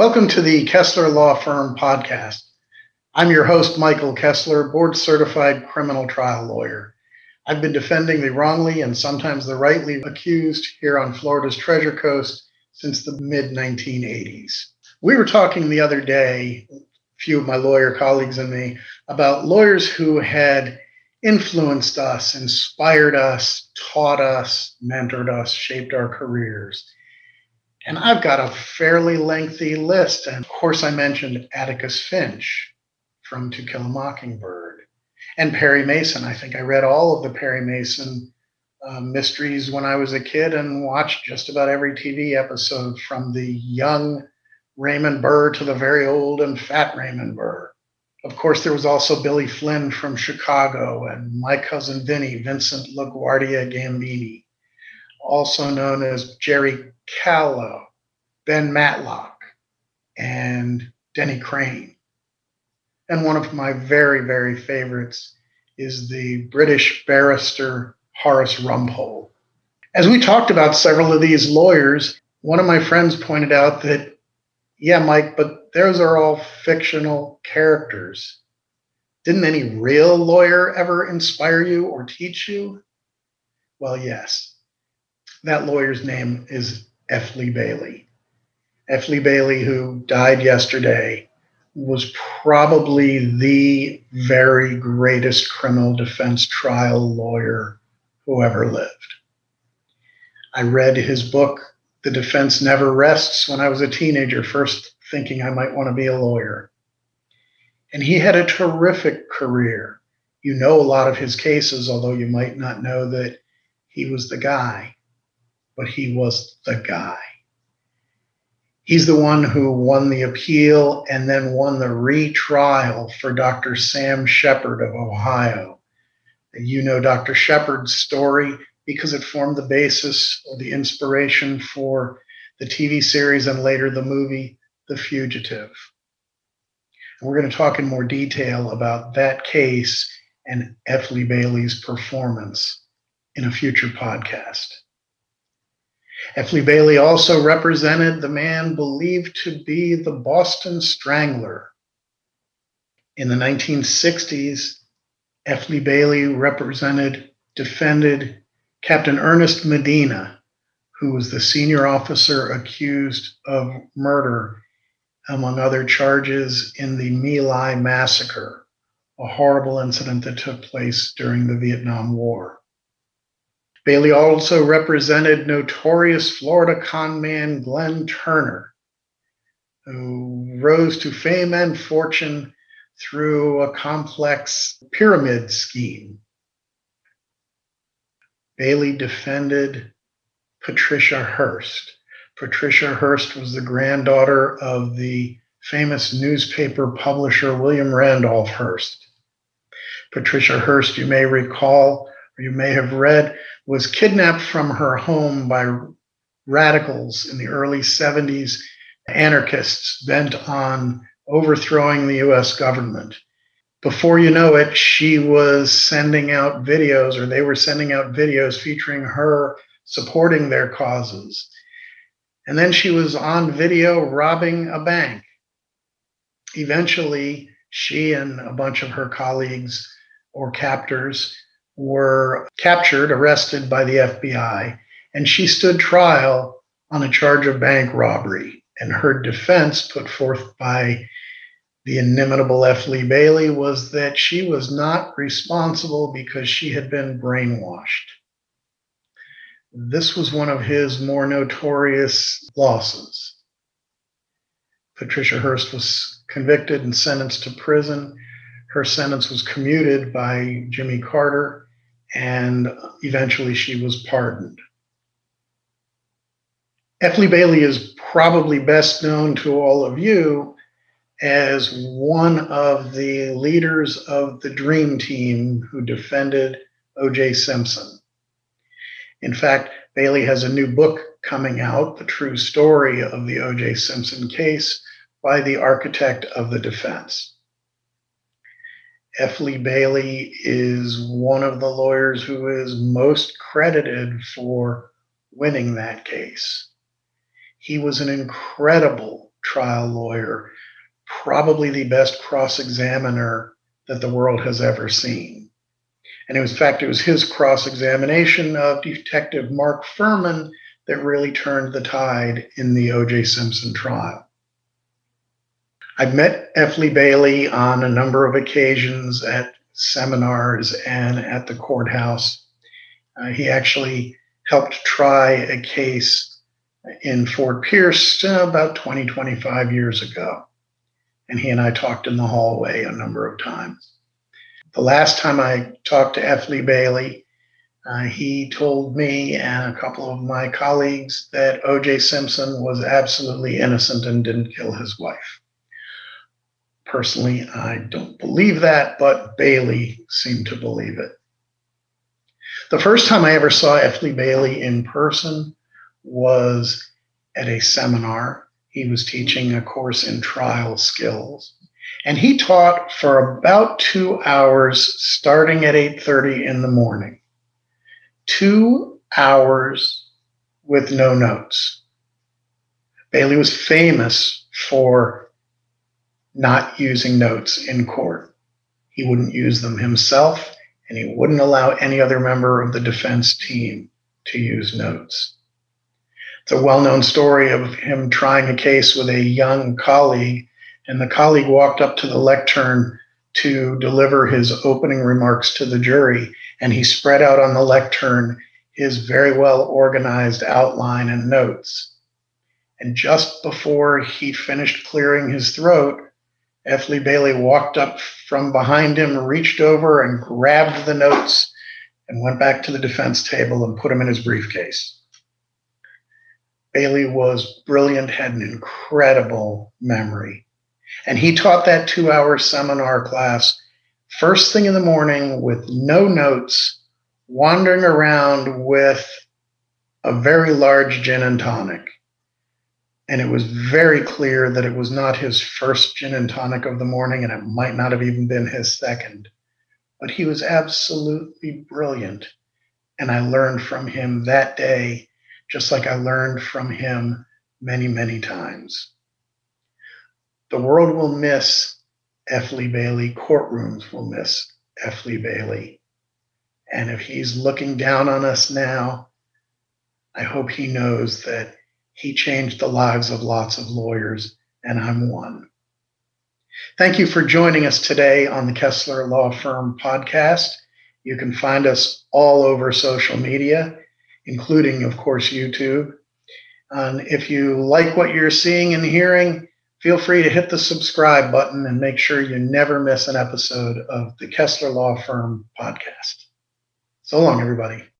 Welcome to the Kessler Law Firm podcast. I'm your host, Michael Kessler, board certified criminal trial lawyer. I've been defending the wrongly and sometimes the rightly accused here on Florida's Treasure Coast since the mid 1980s. We were talking the other day, a few of my lawyer colleagues and me, about lawyers who had influenced us, inspired us, taught us, mentored us, shaped our careers. And I've got a fairly lengthy list. And of course, I mentioned Atticus Finch from To Kill a Mockingbird and Perry Mason. I think I read all of the Perry Mason uh, mysteries when I was a kid and watched just about every TV episode from the young Raymond Burr to the very old and fat Raymond Burr. Of course, there was also Billy Flynn from Chicago and my cousin Vinny, Vincent LaGuardia Gambini, also known as Jerry Gallo, Ben Matlock, and Denny Crane. And one of my very, very favorites is the British barrister Horace Rumpole. As we talked about several of these lawyers, one of my friends pointed out that, yeah, Mike, but those are all fictional characters. Didn't any real lawyer ever inspire you or teach you? Well, yes. That lawyer's name is F. Lee Bailey. F. Lee Bailey, who died yesterday, was probably the very greatest criminal defense trial lawyer who ever lived. I read his book, The Defense Never Rests, when I was a teenager, first thinking I might want to be a lawyer. And he had a terrific career. You know a lot of his cases, although you might not know that he was the guy but he was the guy. He's the one who won the appeal and then won the retrial for Dr. Sam Sheppard of Ohio. You know Dr. Sheppard's story because it formed the basis or the inspiration for the TV series and later the movie The Fugitive. We're going to talk in more detail about that case and F. Lee Bailey's performance in a future podcast. F. Bailey also represented the man believed to be the Boston Strangler. In the 1960s, F. Bailey represented, defended Captain Ernest Medina, who was the senior officer accused of murder, among other charges, in the My Lai massacre, a horrible incident that took place during the Vietnam War. Bailey also represented notorious Florida conman Glenn Turner, who rose to fame and fortune through a complex pyramid scheme. Bailey defended Patricia Hearst. Patricia Hearst was the granddaughter of the famous newspaper publisher William Randolph Hearst. Patricia Hearst, you may recall, you may have read, was kidnapped from her home by radicals in the early 70s, anarchists bent on overthrowing the US government. Before you know it, she was sending out videos, or they were sending out videos featuring her supporting their causes. And then she was on video robbing a bank. Eventually, she and a bunch of her colleagues or captors were captured, arrested by the FBI, and she stood trial on a charge of bank robbery. And her defense, put forth by the inimitable F. Lee Bailey, was that she was not responsible because she had been brainwashed. This was one of his more notorious losses. Patricia Hearst was convicted and sentenced to prison. Her sentence was commuted by Jimmy Carter, and eventually she was pardoned. Lee Bailey is probably best known to all of you as one of the leaders of the Dream Team who defended O.J. Simpson. In fact, Bailey has a new book coming out, The True Story of the O.J. Simpson Case, by the architect of the defense. F. Lee Bailey is one of the lawyers who is most credited for winning that case. He was an incredible trial lawyer, probably the best cross examiner that the world has ever seen. And was, in fact, it was his cross examination of Detective Mark Fuhrman that really turned the tide in the O.J. Simpson trial. I've met F. Lee Bailey on a number of occasions at seminars and at the courthouse. Uh, he actually helped try a case in Fort Pierce uh, about 20, 25 years ago. And he and I talked in the hallway a number of times. The last time I talked to F. Lee Bailey, uh, he told me and a couple of my colleagues that O.J. Simpson was absolutely innocent and didn't kill his wife. Personally, I don't believe that, but Bailey seemed to believe it. The first time I ever saw F. Lee Bailey in person was at a seminar. He was teaching a course in trial skills. And he taught for about two hours, starting at 8:30 in the morning. Two hours with no notes. Bailey was famous for not using notes in court. He wouldn't use them himself, and he wouldn't allow any other member of the defense team to use notes. It's a well known story of him trying a case with a young colleague, and the colleague walked up to the lectern to deliver his opening remarks to the jury, and he spread out on the lectern his very well organized outline and notes. And just before he finished clearing his throat, F. Lee Bailey walked up from behind him, reached over and grabbed the notes, and went back to the defense table and put them in his briefcase. Bailey was brilliant, had an incredible memory. And he taught that two hour seminar class first thing in the morning with no notes, wandering around with a very large gin and tonic. And it was very clear that it was not his first gin and tonic of the morning, and it might not have even been his second. But he was absolutely brilliant. And I learned from him that day just like I learned from him many, many times. The world will miss F. Lee Bailey, courtrooms will miss F. Lee Bailey. And if he's looking down on us now, I hope he knows that he changed the lives of lots of lawyers, and I'm one. Thank you for joining us today on the Kessler Law Firm podcast. You can find us all over social media including, of course, YouTube. And if you like what you're seeing and hearing, feel free to hit the subscribe button and make sure you never miss an episode of the Kessler Law Firm podcast. So long, everybody.